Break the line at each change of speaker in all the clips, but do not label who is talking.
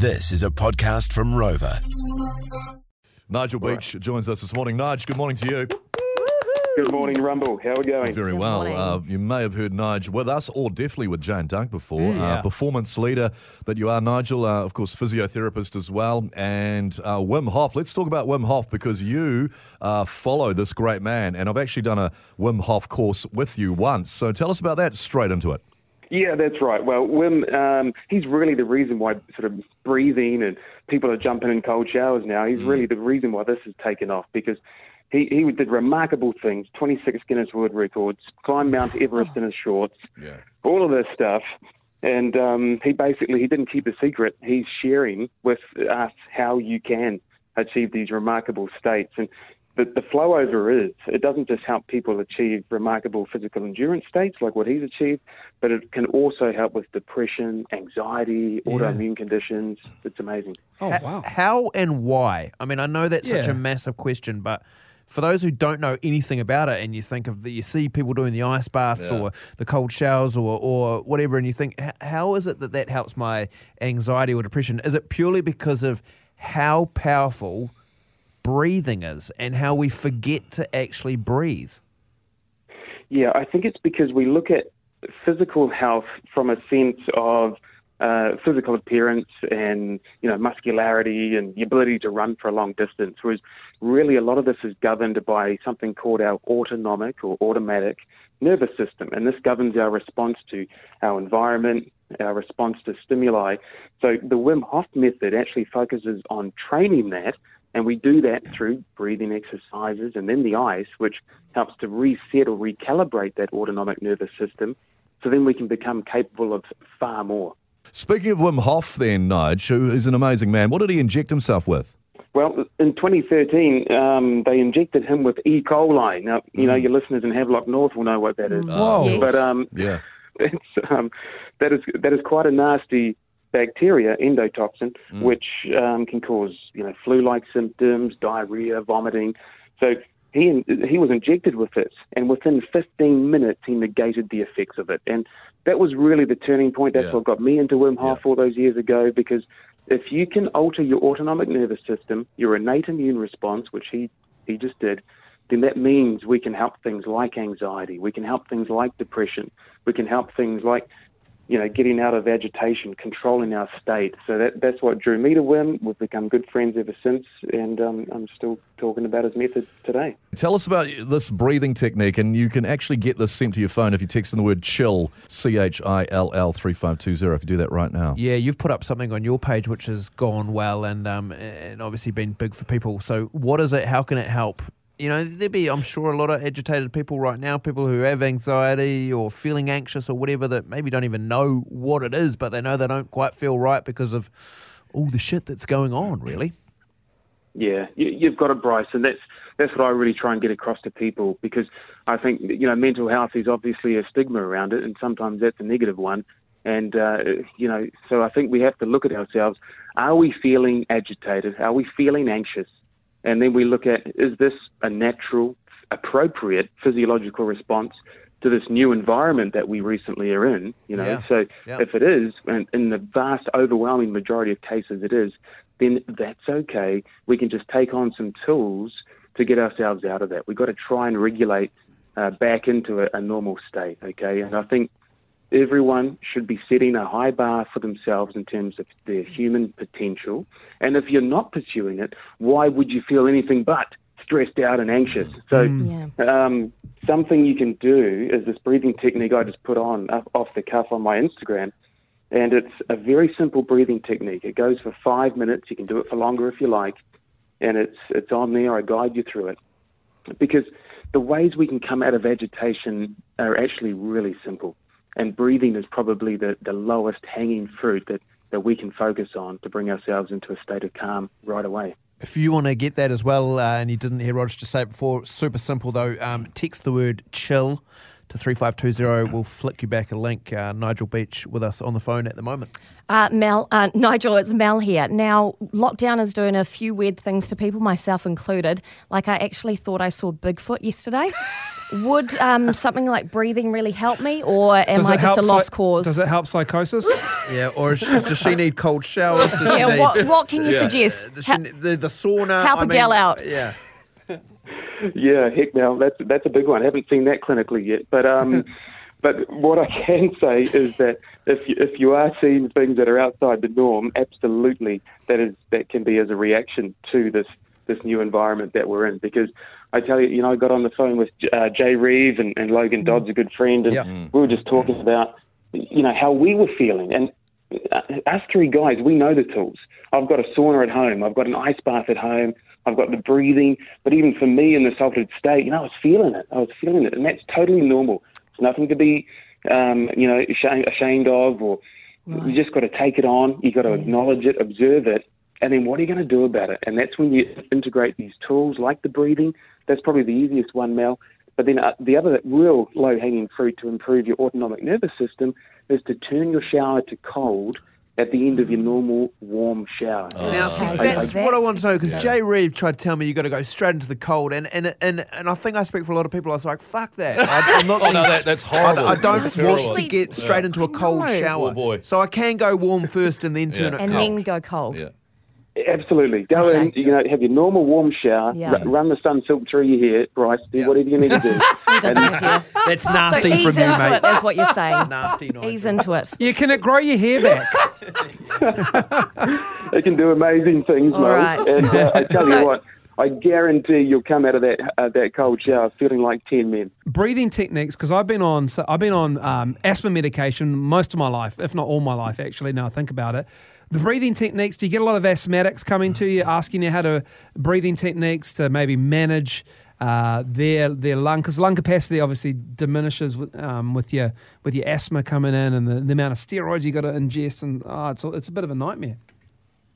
This is a podcast from Rover.
Nigel Beach joins us this morning. Nigel, good morning to you.
Good morning, Rumble. How are we going?
Very
Good
well. Uh, you may have heard Nigel with us, or definitely with Jane Dunk before.
Mm,
uh, performance leader that you are, Nigel. Uh, of course, physiotherapist as well. And uh, Wim Hof. Let's talk about Wim Hof because you uh, follow this great man. And I've actually done a Wim Hof course with you once. So tell us about that straight into it.
Yeah, that's right. Well, Wim, um, he's really the reason why sort of breathing and people are jumping in cold showers now. He's really the reason why this has taken off because he, he did remarkable things 26 Guinness World Records, climbed Mount Everest in his shorts,
Yeah.
all of this stuff. And um, he basically he didn't keep a secret. He's sharing with us how you can achieve these remarkable states. And the, the flow over is it doesn't just help people achieve remarkable physical endurance states like what he's achieved, but it can also help with depression, anxiety, autoimmune conditions. It's amazing.
Oh, wow.
How and why? I mean, I know that's such a massive question, but for those who don't know anything about it, and you think of the, you see people doing the ice baths
Yeah.
or the cold showers or or whatever, and you think, how is it that that helps my anxiety or depression? Is it purely because of how powerful breathing is and how we forget to actually breathe?
Yeah, I think it's because we look at physical health from a sense of uh, physical appearance and you know muscularity and the ability to run for a long distance. Whereas really a lot of this is governed by something called our autonomic or automatic nervous system, and this governs our response to our environment, our response to stimuli. So the Wim Hof method actually focuses on training that and we do that through breathing exercises and then the ice, which helps to reset or recalibrate that autonomic nervous system. So then we can become capable of far more.
Speaking of Wim Hof, then, Nigel, who is an amazing man, what did he inject himself with?
Well, in 2013, um, they injected him with E. coli. Now, you know, your listeners in Havelock North will know what that is.
Whoa.
Yes.
But um,
Yeah.
it's, um, that is that is quite a nasty bacteria, endotoxin, which um, can cause you know flu-like symptoms, diarrhea, vomiting. So he he was injected with it, and within 15 minutes he negated the effects of it, and that was really the turning point. That's
Yeah.
what got me into Wim Hof
Yeah.
all those years ago because if you can alter your autonomic nervous system, your innate immune response, which he he just did, then that means we can help things like anxiety, we can help things like depression, we can help things like you know, getting out of agitation, controlling our state. So that that's what drew me to Wim. We've become good friends ever since, and um, I'm still talking about his method today.
Tell us about this breathing technique, and you can actually get this sent to your phone if you text in the word chill, C H I L L 3520, if you do that right now.
Yeah, you've put up something on your page which has gone well and um, and obviously been big for people. So, what is it? How can it help? You know, there'd be, I'm sure, a lot of agitated people right now, people who have anxiety or feeling anxious or whatever that maybe don't even know what it is, but they know they don't quite feel right because of all the shit that's going on, really.
Yeah, you, you've got it, Bryce, and that's that's what I really try and get across to people because I think you know mental health is obviously a stigma around it, and sometimes that's a negative one. And uh, you know, so I think we have to look at ourselves: Are we feeling agitated? Are we feeling anxious? And then we look at: Is this a natural, appropriate physiological response to this new environment that we recently are in? You know,
Yeah.
so
Yeah.
if it is, and in the vast, overwhelming majority of cases, it is, then that's okay. We can just take on some tools to get ourselves out of that. We've got to try and regulate uh, back into a, a normal state, okay? And I think everyone should be setting a high bar for themselves in terms of their human potential. And if you're not pursuing it, why would you feel anything but stressed out and anxious? So,
Yeah.
um, something you can do is this breathing technique I just put on off- off the cuff on my Instagram. And it's a very simple breathing technique. It goes for five minutes. You can do it for longer if you like. And it's, it's on there. I guide you through it. Because the ways we can come out of agitation are actually really simple. And breathing is probably the, the lowest hanging fruit that, that we can focus on to bring ourselves into a state of calm right away.
If you want to get that as well, uh, and you didn't hear Roger just say it before, super simple though. Um, text the word chill to 3520. We'll flick you back a link. Uh, Nigel Beach with us on the phone at the moment.
Uh, Mel, uh, Nigel, it's Mel here. Now, lockdown is doing a few weird things to people, myself included. Like, I actually thought I saw Bigfoot yesterday. Would um, something like breathing really help me, or am I just a lost
psy-
cause?
Does it help psychosis?
Yeah, or is she, does she need cold showers? Does she
yeah,
need,
what, what can you
Yeah.
suggest?
does she
Ha-
need- the, the sauna?
help
I
a gal out.
Yeah.
Yeah, heck now, that's that's a big one. I haven't seen that clinically yet, but um, but what I can say is that if you, if you are seeing things that are outside the norm, absolutely that is that can be as a reaction to this this new environment that we're in. Because I tell you, you know, I got on the phone with uh, Jay Reeve and, and Logan Dodd's a good friend, and
Yeah.
we were just talking about you know how we were feeling and. uh, Us three guys, we know the tools. I've got a sauna at home. I've got an ice bath at home. I've got the breathing. But even for me in this altered state, you know, I was feeling it. I was feeling it, and that's totally normal. It's nothing to be, um, you know, ashamed, ashamed of, or you just got to take it on. You got to acknowledge it, observe it, and then what are you going to do about it? And that's when you integrate these tools like the breathing. That's probably the easiest one, Mel. But then uh, the other real low hanging fruit to improve your autonomic nervous system is to turn your shower to cold at the end of your normal warm shower.
Now, see,
Okay,
that's what I want to know because Jay Reeve tried to tell me you got to go straight into the cold, and and and and I think I speak for a lot of people. I was like, "Fuck that! I, I'm not
Oh, no, that- that's horrible.
I, I don't
That's
want
terrible.
to get straight into a cold shower.
Oh, boy.
So I can go warm first and then turn
Yeah.
it
and
cold.
then go cold.
Yeah.
Absolutely. Go
Okay.
in, you know, have your normal warm shower,
Yeah.
r- run the Sunsilk through your hair, Bryce, do
Yeah.
whatever you need to do.
He doesn't have you.
That's
So
nasty
ease
from you, mate.
it, is what you're saying.
Nasty, Nigel.
Ease into it.
yeah, can it grow your hair back?
it can do amazing things,
All
Mo.
right.
And uh, I tell
So-
you what, I guarantee you'll come out of that uh, that cold shower feeling like ten men.
breathing techniques because I've been on so I've been on um, asthma medication most of my life, if not all my life, actually. Now I think about it, the breathing techniques. Do you get a lot of asthmatics coming to you asking you how to breathing techniques to maybe manage uh, their their lung because lung capacity obviously diminishes with um, with your with your asthma coming in and the, the amount of steroids you got to ingest and oh, it's a- it's a bit of a nightmare.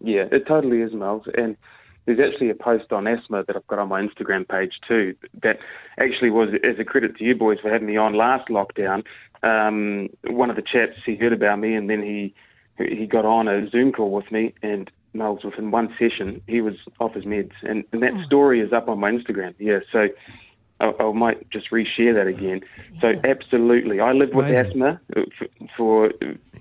Yeah, it totally is, Miles. And there's actually a post on asthma that I've got on my Instagram page too. That actually was as a credit to you boys for having me on last lockdown. Um, one of the chaps he heard about me, and then he he got on a Zoom call with me, and Miles within one session he was off his meds, and, and that story is up on my Instagram. Yeah, so. I, I might just reshare that again. So absolutely, I lived with
Amazing.
asthma uh, for, for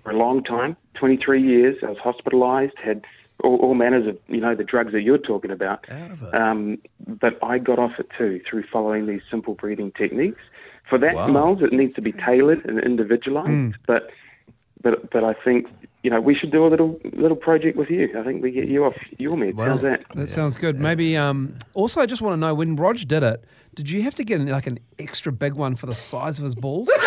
for a long time, 23 years. I was hospitalised, had all, all manners of you know the drugs that you're talking about.
Out of it.
Um, but I got off it too through following these simple breathing techniques. For that,
Wow.
Miles, it needs to be tailored and individualised. But but but I think you know we should do a little little project with you. I think we get you off your meds.
Well,
How's that?
That sounds good. Maybe. Um, also, I just want to know when Rog did it. Did you have to get like an extra big one for the size of his balls?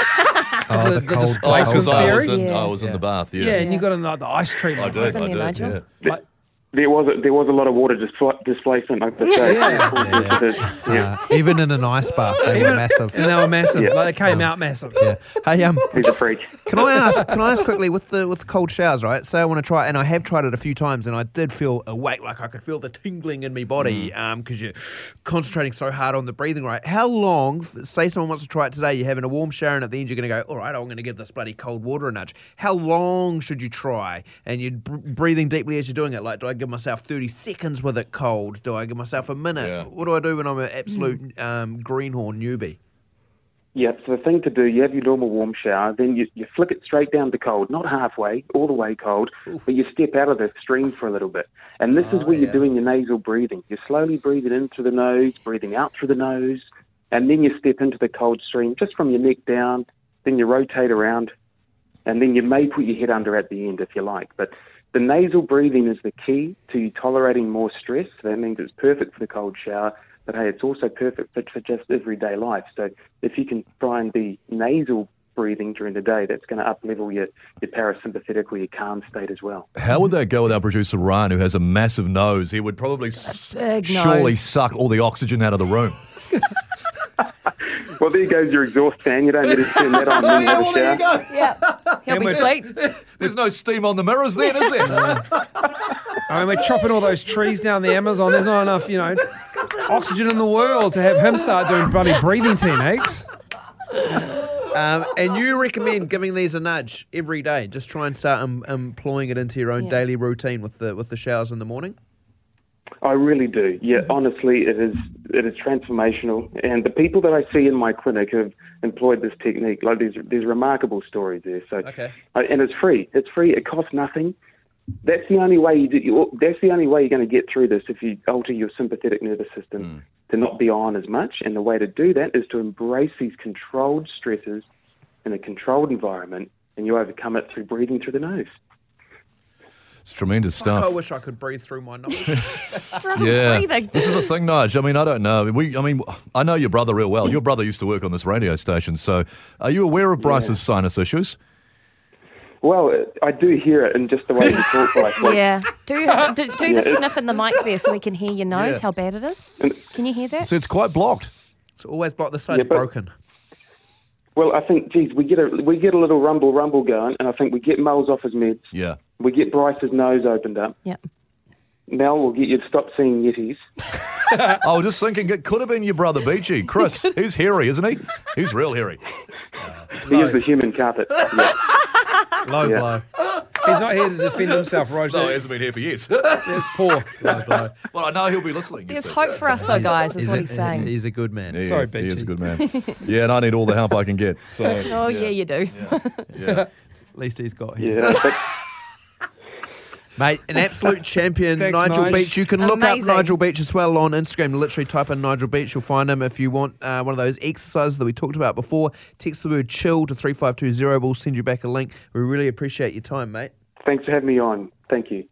Oh,
the-
the
the
cold
displacement
Oh,
cold
because I was in,
Yeah.
I was in the bath. Yeah,
Yeah, and you got in like the ice
I
treatment.
did.
Open
I
there,
did. Yeah.
Like,
There was a, there was a lot of water displ- displacement. I the to say. yeah.
Uh, even in an ice bath, they were massive.
and they were massive.
Yeah.
Like, they came out massive.
Yeah. Hey, um,
He's a freak.
Can I ask? Can I ask quickly with the with the cold showers? Right. Say I want to try, and I have tried it a few times, and I did feel awake, like I could feel the tingling in my body, um, because you're concentrating so hard on the breathing. Right. How long? Say someone wants to try it today. You're having a warm shower, and at the end you're going to go, all right, I'm going to give this bloody cold water a nudge. How long should you try? And you're br- breathing deeply as you're doing it. Like, do I give myself 30 seconds with it cold? Do I give myself a minute?
Yeah.
What do I do when I'm an absolute um, greenhorn newbie?
Yeah, so the thing to do, you have your normal warm shower, then you, you flick it straight down to cold, not halfway, all the way cold, but you step out of the stream for a little bit. And this is
Oh,
where
yeah.
you're doing your nasal breathing. You're slowly breathing in through the nose, breathing out through the nose, and then you step into the cold stream just from your neck down, then you rotate around, and then you may put your head under at the end if you like. But the nasal breathing is the key to you tolerating more stress. So That means it's perfect for the cold shower, but hey, it's also perfect for, for just everyday life. So if you can try and be nasal breathing during the day, that's going to up level your, your parasympathetic or your calm state as well.
How would that go with our producer Ryan, who has a massive nose? He would probably s- surely suck all the oxygen out of the room.
Well, there goes your exhaust fan. You don't need to turn that on when you have a shower.
go.
Yeah. He'll be
we're-
sweet.
There's no steam on the mirrors then, is there?
I mean, we're chopping all those trees down the Amazon. There's not enough, you know, oxygen in the world to have him start doing bloody breathing techniques.
Um, and you recommend giving these a nudge every day. Just try and start um, employing it into your own
Yeah.
daily routine with the with the showers in the morning.
I really do. Yeah, honestly, it is it is transformational. And the people that I see in my clinic have employed this technique. Like there's there's remarkable stories there. So
Okay.
uh, and it's free. It's free. It costs nothing. That's the only way you, do, you that's the only way you're going to get through this if you alter your sympathetic nervous system to not be on as much. And the way to do that is to embrace these controlled stresses in a controlled environment, and you overcome it through breathing through the nose.
It's tremendous
Fuck,
stuff.
I wish I could breathe through my nose.
Struggles
Yeah,
breathing.
this is the thing, Nige. I mean, I don't know. We, I mean, I know your brother real well. Your brother used to work on this radio station. So, are you aware of Bryce's sinus issues?
Well, I do hear it in just the way you talk, like, like
Yeah. Do do, do the
Yeah, it's-
sniff in the mic there so we can hear your nose,
Yeah.
how bad it is. Can you hear that?
So it's quite blocked.
it's always blocked. The side's
Yeah, but-
broken.
Well, I think, geez, we get a we get a little rumble rumble going, and I think we get Mel's off his meds.
Yeah.
We get Bryce's nose opened up.
Yeah.
Mel will get you to stop seeing yetis.
I was just thinking it could have been your brother Beachy. Chris, he's hairy, isn't he? He's real hairy.
He is the human carpet. Yeah.
Low
Yeah.
blow.
He's not here to defend himself, Roger.
No, he hasn't been here for years.
that's poor.
Low blow.
well, I know he'll be listening.
There's
see.
hope for us, though, guys, is
He's
what
a-
he's saying.
He's a good man.
Yeah,
Sorry,
he is a good man. Yeah, and I need all the help I can get. So,
Oh, yeah, you do.
yeah.
At least he's got him.
Yeah. But
Mate, an absolute champion,
Thanks,
Nigel
Nige.
Beach. You can look up Nigel Beach as well on Instagram. Literally type in Nigel Beach. You'll find him. If you want uh, one of those exercises that we talked about before, text the word chill to 3520. We'll send you back a link. We really appreciate your time, mate.
thanks for having me on. Thank you.